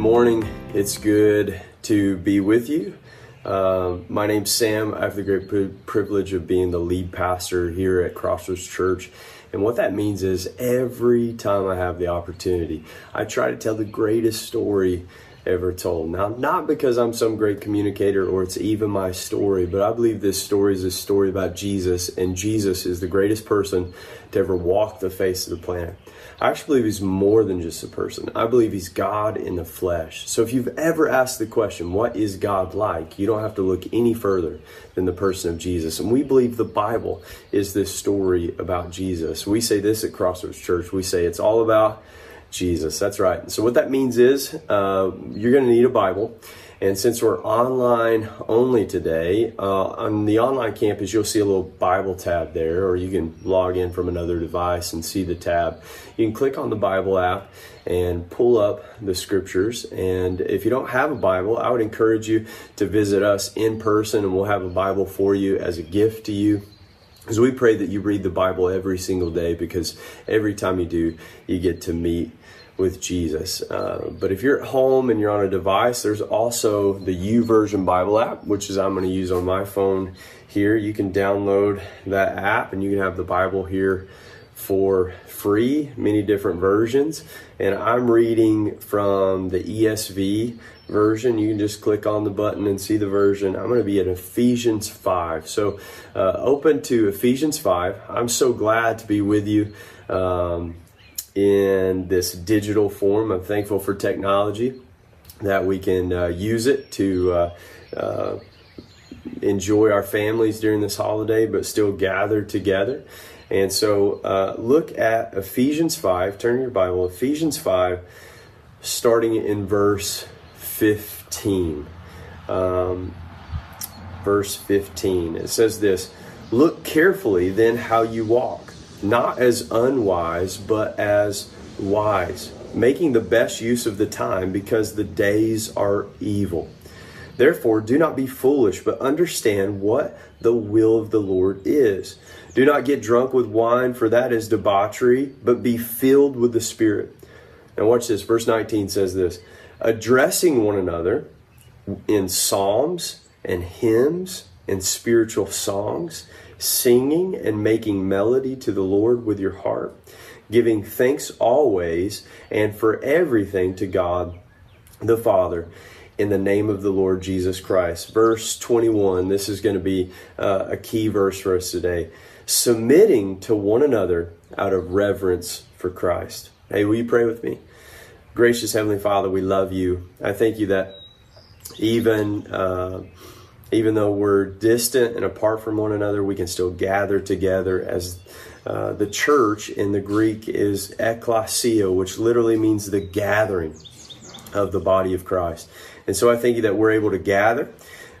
morning. It's good to be with you. Uh, my name's Sam. I have the great pri- privilege of being the lead pastor here at Crossroads Church. And what that means is every time I have the opportunity, I try to tell the greatest story ever told. Now, not because I'm some great communicator or it's even my story, but I believe this story is a story about Jesus, and Jesus is the greatest person to ever walk the face of the planet. I actually believe he's more than just a person. I believe he's God in the flesh. So if you've ever asked the question, what is God like? You don't have to look any further than the person of Jesus. And we believe the Bible is this story about Jesus. We say this at Crossroads Church. We say it's all about Jesus. That's right. So what that means is uh, you're going to need a Bible. And since we're online only today, uh, on the online campus, you'll see a little Bible tab there, or you can log in from another device and see the tab. You can click on the Bible app and pull up the scriptures. And if you don't have a Bible, I would encourage you to visit us in person, and we'll have a Bible for you as a gift to you. As we pray that you read the Bible every single day because every time you do, you get to meet with Jesus. Uh, but if you're at home and you're on a device, there's also the YouVersion Bible app, which is I'm going to use on my phone here. You can download that app and you can have the Bible here for free, many different versions. And I'm reading from the ESV version. You can just click on the button and see the version. I'm going to be at Ephesians 5. So uh, open to Ephesians 5. I'm so glad to be with you. Um, in this digital form. I'm thankful for technology that we can uh, use it to uh, uh, enjoy our families during this holiday, but still gather together. And so uh, look at Ephesians 5, turn your Bible, Ephesians 5, starting in verse 15. Um, verse 15. It says this Look carefully then how you walk not as unwise, but as wise, making the best use of the time because the days are evil. Therefore, do not be foolish, but understand what the will of the Lord is. Do not get drunk with wine, for that is debauchery, but be filled with the Spirit. Now, watch this. Verse 19 says this addressing one another in psalms and hymns and spiritual songs singing and making melody to the Lord with your heart, giving thanks always and for everything to God the Father in the name of the Lord Jesus Christ. Verse 21, this is going to be uh, a key verse for us today. Submitting to one another out of reverence for Christ. Hey, will you pray with me? Gracious Heavenly Father, we love you. I thank you that even. Uh, even though we're distant and apart from one another, we can still gather together as uh, the church in the Greek is ekklesia, which literally means the gathering of the body of Christ. And so I thank you that we're able to gather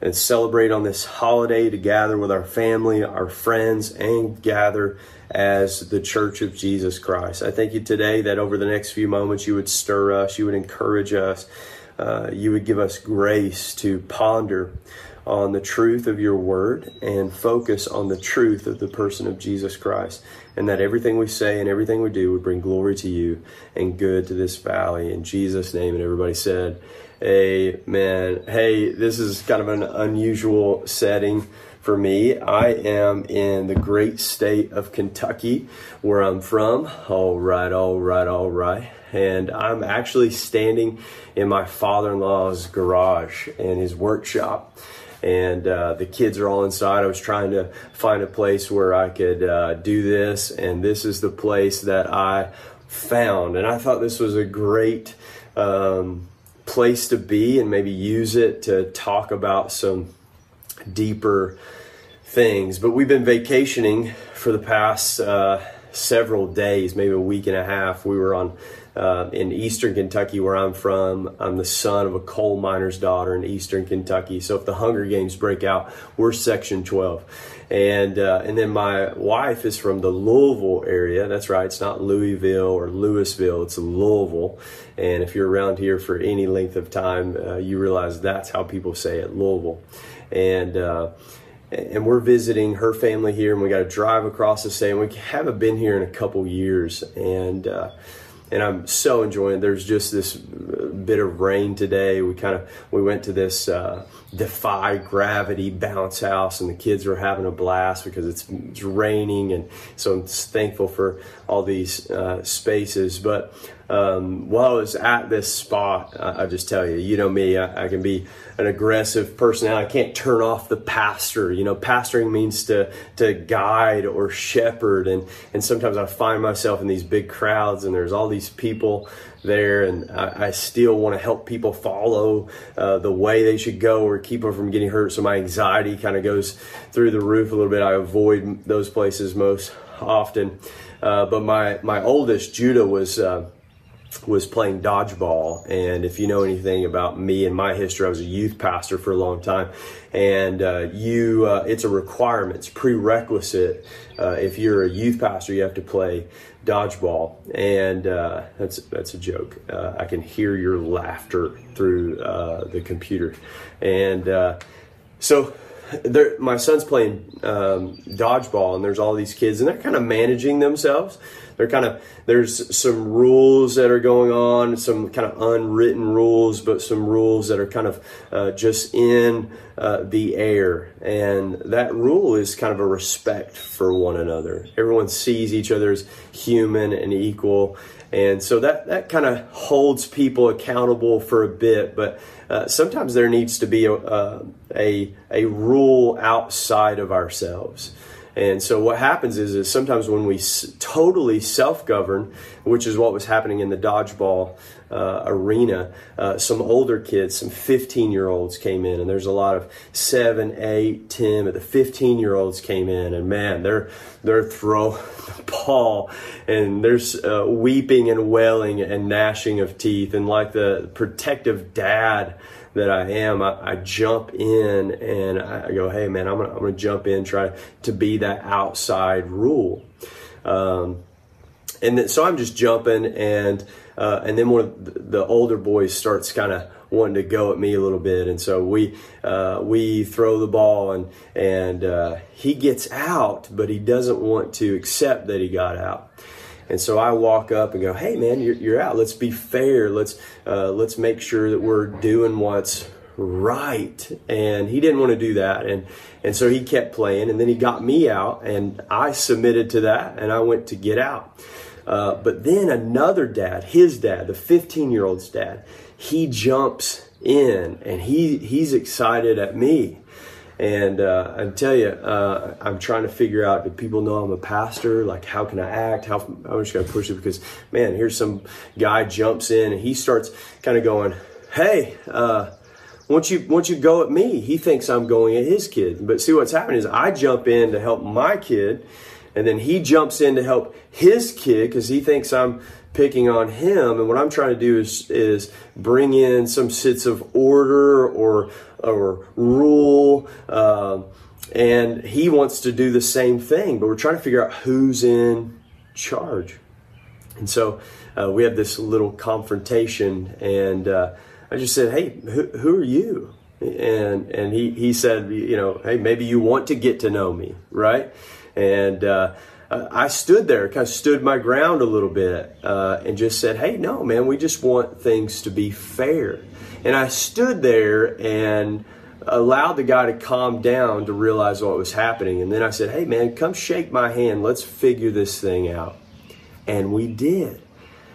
and celebrate on this holiday to gather with our family, our friends, and gather as the church of Jesus Christ. I thank you today that over the next few moments you would stir us, you would encourage us, uh, you would give us grace to ponder on the truth of your word and focus on the truth of the person of Jesus Christ. And that everything we say and everything we do would bring glory to you and good to this valley. In Jesus' name. And everybody said, Amen. Hey, this is kind of an unusual setting for me. I am in the great state of Kentucky, where I'm from. All right, all right, all right. And I'm actually standing in my father in law's garage and his workshop and uh, the kids are all inside. I was trying to find a place where I could uh, do this, and this is the place that I found. And I thought this was a great um, place to be and maybe use it to talk about some deeper things. But we've been vacationing for the past uh, several days, maybe a week and a half. We were on uh, in eastern Kentucky, where I'm from. I'm the son of a coal miner's daughter in eastern Kentucky. So if the Hunger Games break out, we're Section 12. And uh, and then my wife is from the Louisville area. That's right. It's not Louisville or Louisville. It's Louisville. And if you're around here for any length of time, uh, you realize that's how people say it, Louisville. And uh, and we're visiting her family here, and we got to drive across the state. And we haven't been here in a couple years, and uh, and I'm so enjoying. It. There's just this bit of rain today. We kind of we went to this uh, defy gravity bounce house, and the kids were having a blast because it's, it's raining, and so I'm thankful for all these uh, spaces. But um, while I was at this spot, I, I just tell you, you know me, I, I, can be an aggressive personality. I can't turn off the pastor. You know, pastoring means to to guide or shepherd, and and sometimes I find myself in these big crowds, and there's all these people there, and I, I still want to help people follow uh, the way they should go or keep them from getting hurt. So my anxiety kind of goes through the roof a little bit. I avoid those places most often. Uh, but my my oldest Judah was. Uh, was playing dodgeball. And if you know anything about me and my history, I was a youth pastor for a long time. And uh, you, uh, it's a requirement, it's prerequisite. Uh, if you're a youth pastor, you have to play dodgeball. And uh, that's that's a joke. Uh, I can hear your laughter through uh, the computer. And so my son's playing um, dodgeball, and there's all these kids, and they're kind of managing themselves. They're kind of there's some rules that are going on, some kind of unwritten rules, but some rules that are kind of uh, just in uh, the air. And that rule is kind of a respect for one another. Everyone sees each other as human and equal. And so that, that kind of holds people accountable for a bit, but uh, sometimes there needs to be a, uh, a, a rule outside of ourselves. And so what happens is, is sometimes when we totally self-govern, which is what was happening in the dodgeball uh, arena, uh, some older kids, some 15-year-olds came in, and there's a lot of seven, eight, ten, but the 15-year-olds came in, and man, they're they're throwing the ball, and there's uh, weeping and wailing and gnashing of teeth, and like the protective dad that I am, I, I jump in and I go, hey man, I'm gonna, I'm gonna jump in, try to be that outside rule. Um, and then, so I'm just jumping and uh, and then one of the older boys starts kind of wanting to go at me a little bit, and so we uh, we throw the ball and and uh, he gets out, but he doesn't want to accept that he got out. And so I walk up and go, "Hey, man, you're, you're out. Let's be fair. Let's uh, let's make sure that we're doing what's right." And he didn't want to do that, and and so he kept playing. And then he got me out, and I submitted to that, and I went to get out. Uh, but then another dad, his dad, the 15 year old's dad, he jumps in, and he he's excited at me. And uh, I tell you, uh, I'm trying to figure out do people know I'm a pastor? Like, how can I act? How I'm just going to push it because, man, here's some guy jumps in and he starts kind of going, "Hey, uh, once you once you go at me, he thinks I'm going at his kid. But see, what's happening is I jump in to help my kid, and then he jumps in to help his kid because he thinks I'm picking on him. And what I'm trying to do is is bring in some sense of order or or rule. Uh, and he wants to do the same thing, but we're trying to figure out who's in charge. And so uh, we have this little confrontation, and uh, I just said, "Hey, who, who, are you?" And and he he said, "You know, hey, maybe you want to get to know me, right?" And uh, I stood there, kind of stood my ground a little bit, uh, and just said, "Hey, no, man, we just want things to be fair." And I stood there and allowed the guy to calm down to realize what was happening. And then I said, Hey, man, come shake my hand. Let's figure this thing out. And we did.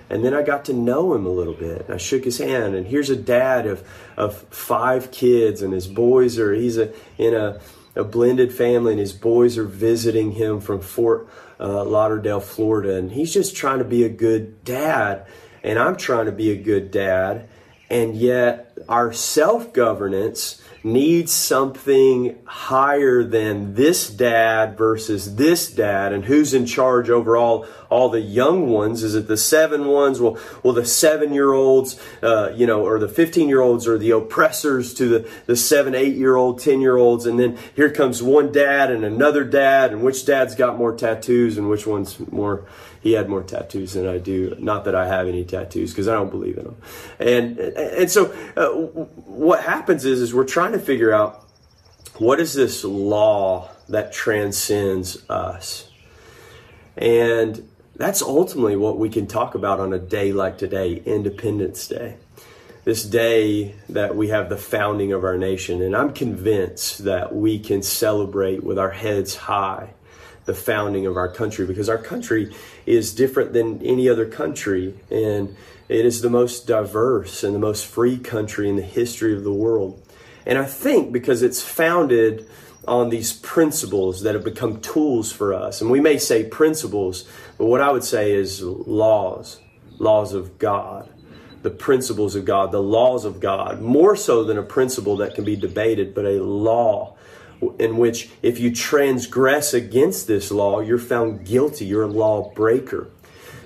And then I got to know him a little bit. I shook his hand, and here's a dad of, of five kids, and his boys are, he's a, in a, a blended family, and his boys are visiting him from Fort uh, Lauderdale, Florida. And he's just trying to be a good dad, and I'm trying to be a good dad and yet our self governance needs something higher than this dad versus this dad and who's in charge over all, all the young ones? Is it the seven ones? Well well the seven year olds uh, you know or the 15 year olds are the oppressors to the, the seven eight year old ten year olds and then here comes one dad and another dad and which dad's got more tattoos and which one's more he had more tattoos than I do. Not that I have any tattoos because I don't believe in them. And and so uh, what happens is is we're trying to figure out what is this law that transcends us. And that's ultimately what we can talk about on a day like today, Independence Day. This day that we have the founding of our nation. And I'm convinced that we can celebrate with our heads high the founding of our country because our country is different than any other country. And it is the most diverse and the most free country in the history of the world. And I think because it's founded on these principles that have become tools for us. And we may say principles, but what I would say is laws, laws of God, the principles of God, the laws of God, more so than a principle that can be debated, but a law in which if you transgress against this law, you're found guilty, you're a lawbreaker.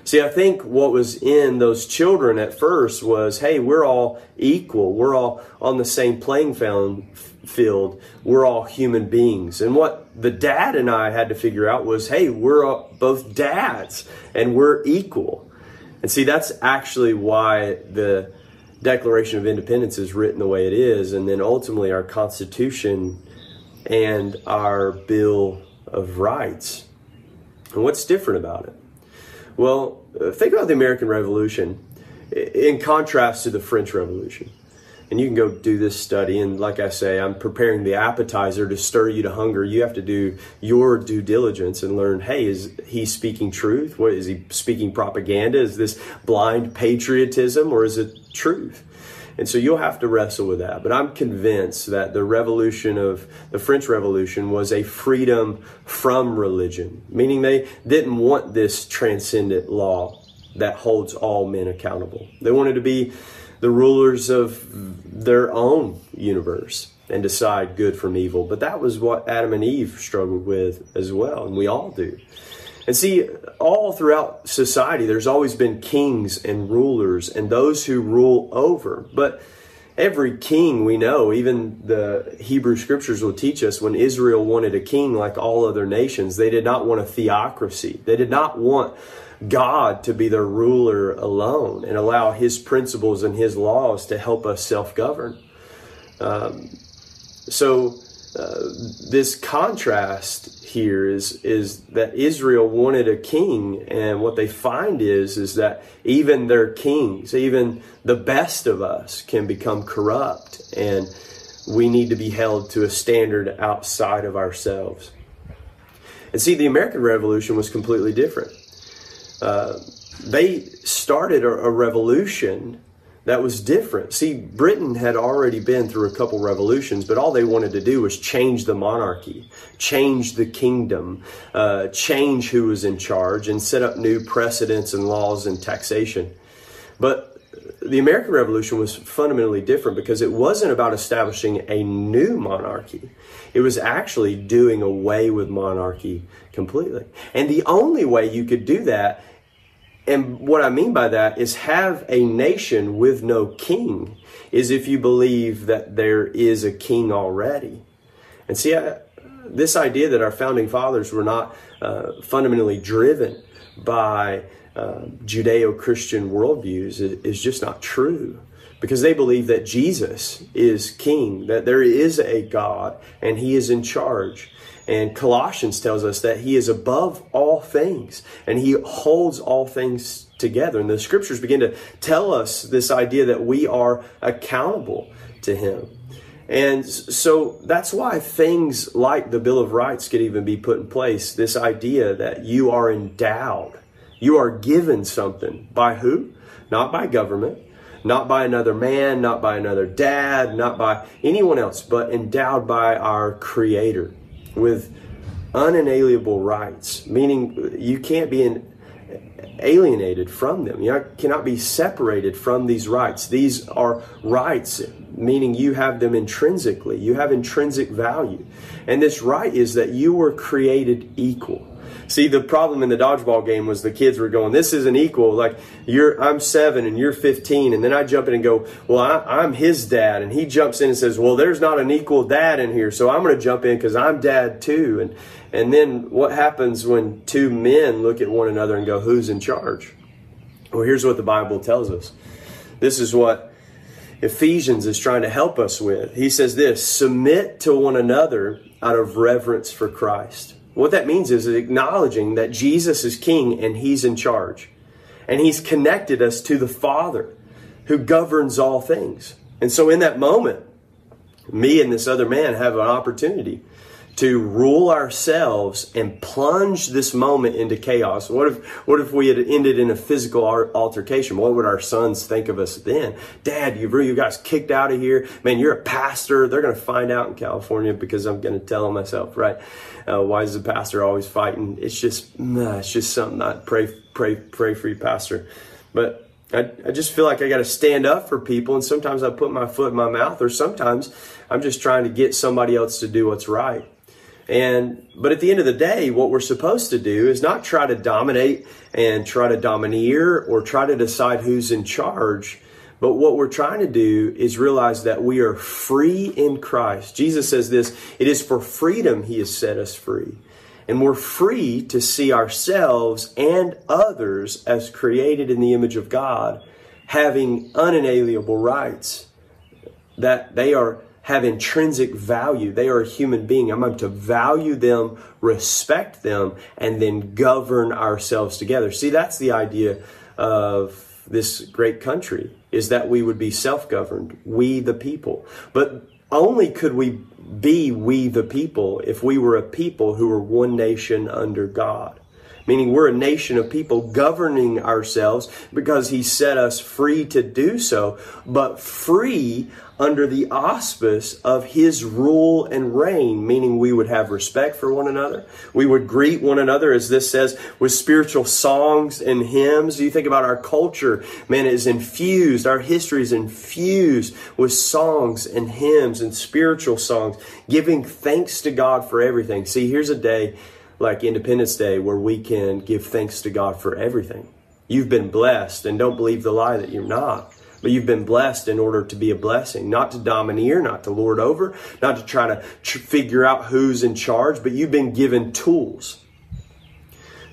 See, I think what was in those children at first was, hey, we're all equal. We're all on the same playing field. We're all human beings. And what the dad and I had to figure out was, hey, we're both dads and we're equal. And see, that's actually why the Declaration of Independence is written the way it is. And then ultimately our Constitution and our Bill of Rights. And what's different about it? Well, uh, think about the American Revolution in contrast to the French Revolution. And you can go do this study. And like I say, I'm preparing the appetizer to stir you to hunger. You have to do your due diligence and learn hey, is he speaking truth? What is he speaking propaganda? Is this blind patriotism or is it truth? And so you'll have to wrestle with that. But I'm convinced that the revolution of the French Revolution was a freedom from religion, meaning they didn't want this transcendent law that holds all men accountable. They wanted to be the rulers of their own universe and decide good from evil. But that was what Adam and Eve struggled with as well, and we all do. And see, all throughout society, there's always been kings and rulers and those who rule over. But every king we know, even the Hebrew scriptures will teach us when Israel wanted a king like all other nations, they did not want a theocracy. They did not want God to be their ruler alone and allow his principles and his laws to help us self govern. Um, so, uh, this contrast here is is that Israel wanted a king, and what they find is is that even their kings, even the best of us, can become corrupt, and we need to be held to a standard outside of ourselves. And see, the American Revolution was completely different. Uh, they started a, a revolution that was different. See, Britain had already been through a couple revolutions, but all they wanted to do was change the monarchy, change the kingdom, uh, change who was in charge, and set up new precedents and laws and taxation. But the American Revolution was fundamentally different because it wasn't about establishing a new monarchy. It was actually doing away with monarchy completely. And the only way you could do that and what I mean by that is have a nation with no king is if you believe that there is a king already. And see, I, this idea that our founding fathers were not uh, fundamentally driven by uh, Judeo Christian worldviews is, is just not true because they believe that Jesus is king, that there is a God and he is in charge. And Colossians tells us that he is above all things and he holds all things together. And the scriptures begin to tell us this idea that we are accountable to him. And so that's why things like the Bill of Rights could even be put in place. This idea that you are endowed, you are given something by who? Not by government, not by another man, not by another dad, not by anyone else, but endowed by our Creator with unalienable rights, meaning you can't be alienated from them. You cannot be separated from these rights. These are rights, meaning you have them intrinsically. You have intrinsic value. And this right is that you were created equal. See, the problem in the dodgeball game was the kids were going, "This isn't equal." Like you're, I'm seven and you're 15, and then I jump in and go, "Well, I, am his dad," and he jumps in and says, "Well, there's not an equal dad in here, so I'm going to jump in because I'm dad too." And and then what happens when two men look at one another and go, "Who's in charge?" Well, here's what the Bible tells us. This is what Ephesians is trying to help us with. He says this: "Submit to one another out of reverence for Christ." What that means is acknowledging that Jesus is king and he's in charge. And he's connected us to the Father who governs all things. And so in that moment, me and this other man have an opportunity to rule ourselves and plunge this moment into chaos. What if what if we had ended in a physical altercation? What would our sons think of us then? Dad, you've you guys kicked out of here. Man, you're a pastor. They're going to find out in California because I'm going to tell them myself, right? Uh, why is the pastor always fighting? It's just nah, it's just something I pray pray pray for you, pastor. But I, I just feel like I got to stand up for people, and sometimes I put my foot in my mouth, or sometimes I'm just trying to get somebody else to do what's right. And but at the end of the day, what we're supposed to do is not try to dominate and try to domineer or try to decide who's in charge. But what we're trying to do is realize that we are free in Christ. Jesus says this, it is for freedom he has set us free. And we're free to see ourselves and others as created in the image of God, having unalienable rights. That they are have intrinsic value. They are a human being. I'm to value them, respect them, and then govern ourselves together. See, that's the idea of this great country is that we would be self-governed, we the people. But only could we be we the people if we were a people who were one nation under God meaning we're a nation of people governing ourselves because he set us free to do so, but free under the auspice of his rule and reign, meaning we would have respect for one another. We would greet one another, as this says, with spiritual songs and hymns. You think about our culture, man, it is infused, our history is infused with songs and hymns and spiritual songs, giving thanks to God for everything. See, here's a day like Independence Day where we can give thanks to God for everything. You've been blessed, and don't believe the lie that you're not. But you've been blessed in order to be a blessing, not to domineer, not to lord over, not to try to tr- figure out who's in charge, but you've been given tools.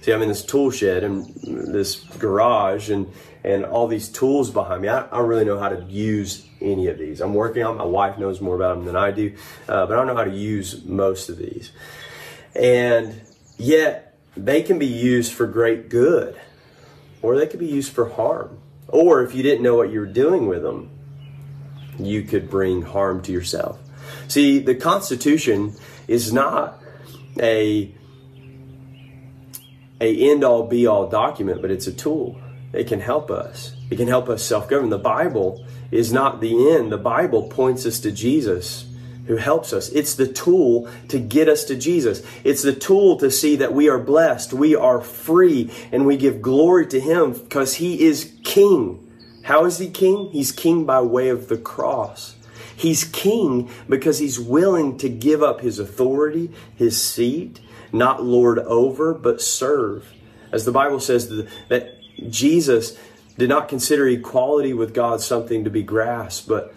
See, I'm in this tool shed and this garage and, and all these tools behind me. I, I don't really know how to use any of these. I'm working on. My wife knows more about them than I do, uh, but I don't know how to use most of these. And Yet they can be used for great good, or they could be used for harm. Or if you didn't know what you were doing with them, you could bring harm to yourself. See, the Constitution is not a a end all be all document, but it's a tool. It can help us. It can help us self govern. The Bible is not the end. The Bible points us to Jesus who helps us. It's the tool to get us to Jesus. It's the tool to see that we are blessed, we are free, and we give glory to Him because He is King. How is He King? He's King by way of the cross. He's King because He's willing to give up His authority, His seat, not lord over, but serve. As the Bible says that Jesus did not consider equality with God something to be grasped, but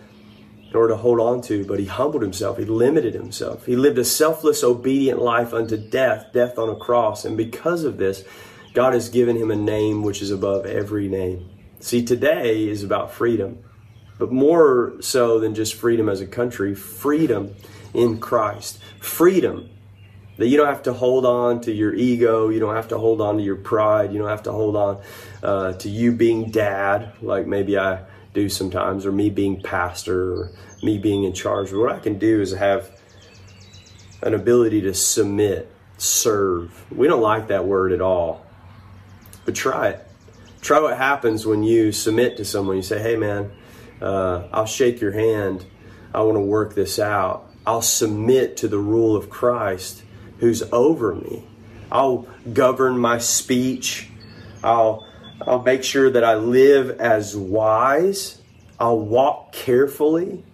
or to hold on to, but he humbled himself. He limited himself. He lived a selfless, obedient life unto death, death on a cross. And because of this, God has given him a name which is above every name. See, today is about freedom, but more so than just freedom as a country, freedom in Christ. Freedom that you don't have to hold on to your ego, you don't have to hold on to your pride, you don't have to hold on uh, to you being dad, like maybe I do sometimes, or me being pastor, or me being in charge. But what I can do is have an ability to submit, serve. We don't like that word at all, but try it. Try what happens when you submit to someone. You say, hey, man, uh, I'll shake your hand. I want to work this out. I'll submit to the rule of Christ who's over me. I'll govern my speech. I'll I'll make sure that I live as wise. I'll walk carefully.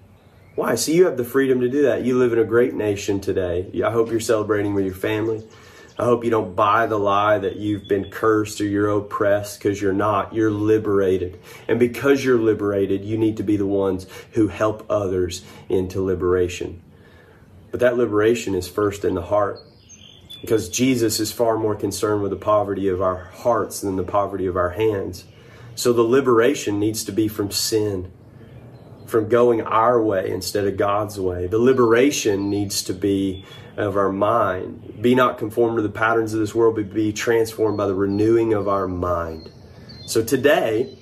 Why? See, you have the freedom to do that. You live in a great nation today. I hope you're celebrating with your family. I hope you don't buy the lie that you've been cursed or you're oppressed because you're not. You're liberated. And because you're liberated, you need to be the ones who help others into liberation. But that liberation is first in the heart because Jesus is far more concerned with the poverty of our hearts than the poverty of our hands. So the liberation needs to be from sin, from going our way instead of God's way. The liberation needs to be of our mind. Be not conformed to the patterns of this world, but be transformed by the renewing of our mind. So today,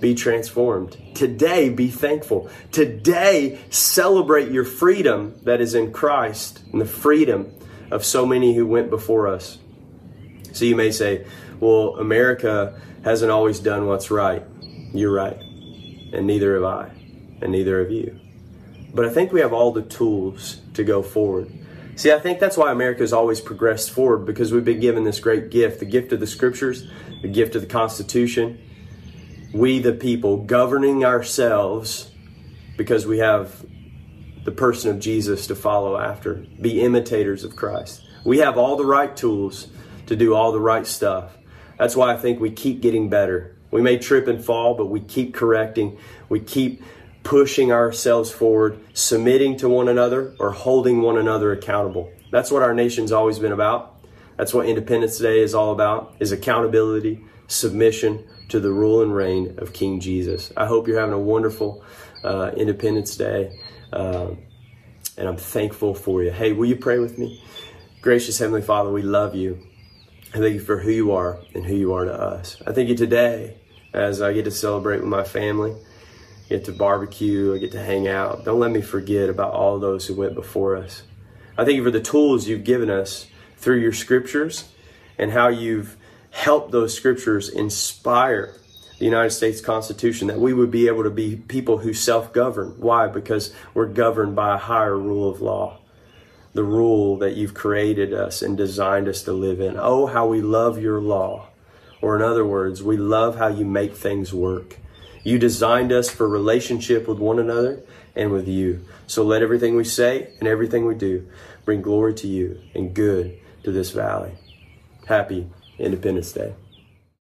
be transformed. Today, be thankful. Today, celebrate your freedom that is in Christ and the freedom of so many who went before us. So you may say, well, America hasn't always done what's right. You're right. And neither have I. And neither have you. But I think we have all the tools to go forward. See, I think that's why America has always progressed forward because we've been given this great gift the gift of the scriptures, the gift of the Constitution. We, the people, governing ourselves because we have the person of Jesus to follow after, be imitators of Christ. We have all the right tools to do all the right stuff. That's why I think we keep getting better. We may trip and fall, but we keep correcting. We keep pushing ourselves forward, submitting to one another, or holding one another accountable. That's what our nation's always been about. That's what Independence Day is all about, is accountability, submission to the rule and reign of King Jesus. I hope you're having a wonderful uh, Independence Day, uh, and I'm thankful for you. Hey, will you pray with me? Gracious Heavenly Father, we love you. I thank you for who you are and who you are to us. I thank you today as I get to celebrate with my family get to barbecue, I get to hang out. Don't let me forget about all those who went before us. I thank you for the tools you've given us through your scriptures and how you've helped those scriptures inspire the United States Constitution, that we would be able to be people who self govern. Why? Because we're governed by a higher rule of law, the rule that you've created us and designed us to live in. Oh, how we love your law. Or, in other words, we love how you make things work. You designed us for relationship with one another and with you. So let everything we say and everything we do bring glory to you and good to this valley. Happy Independence Day.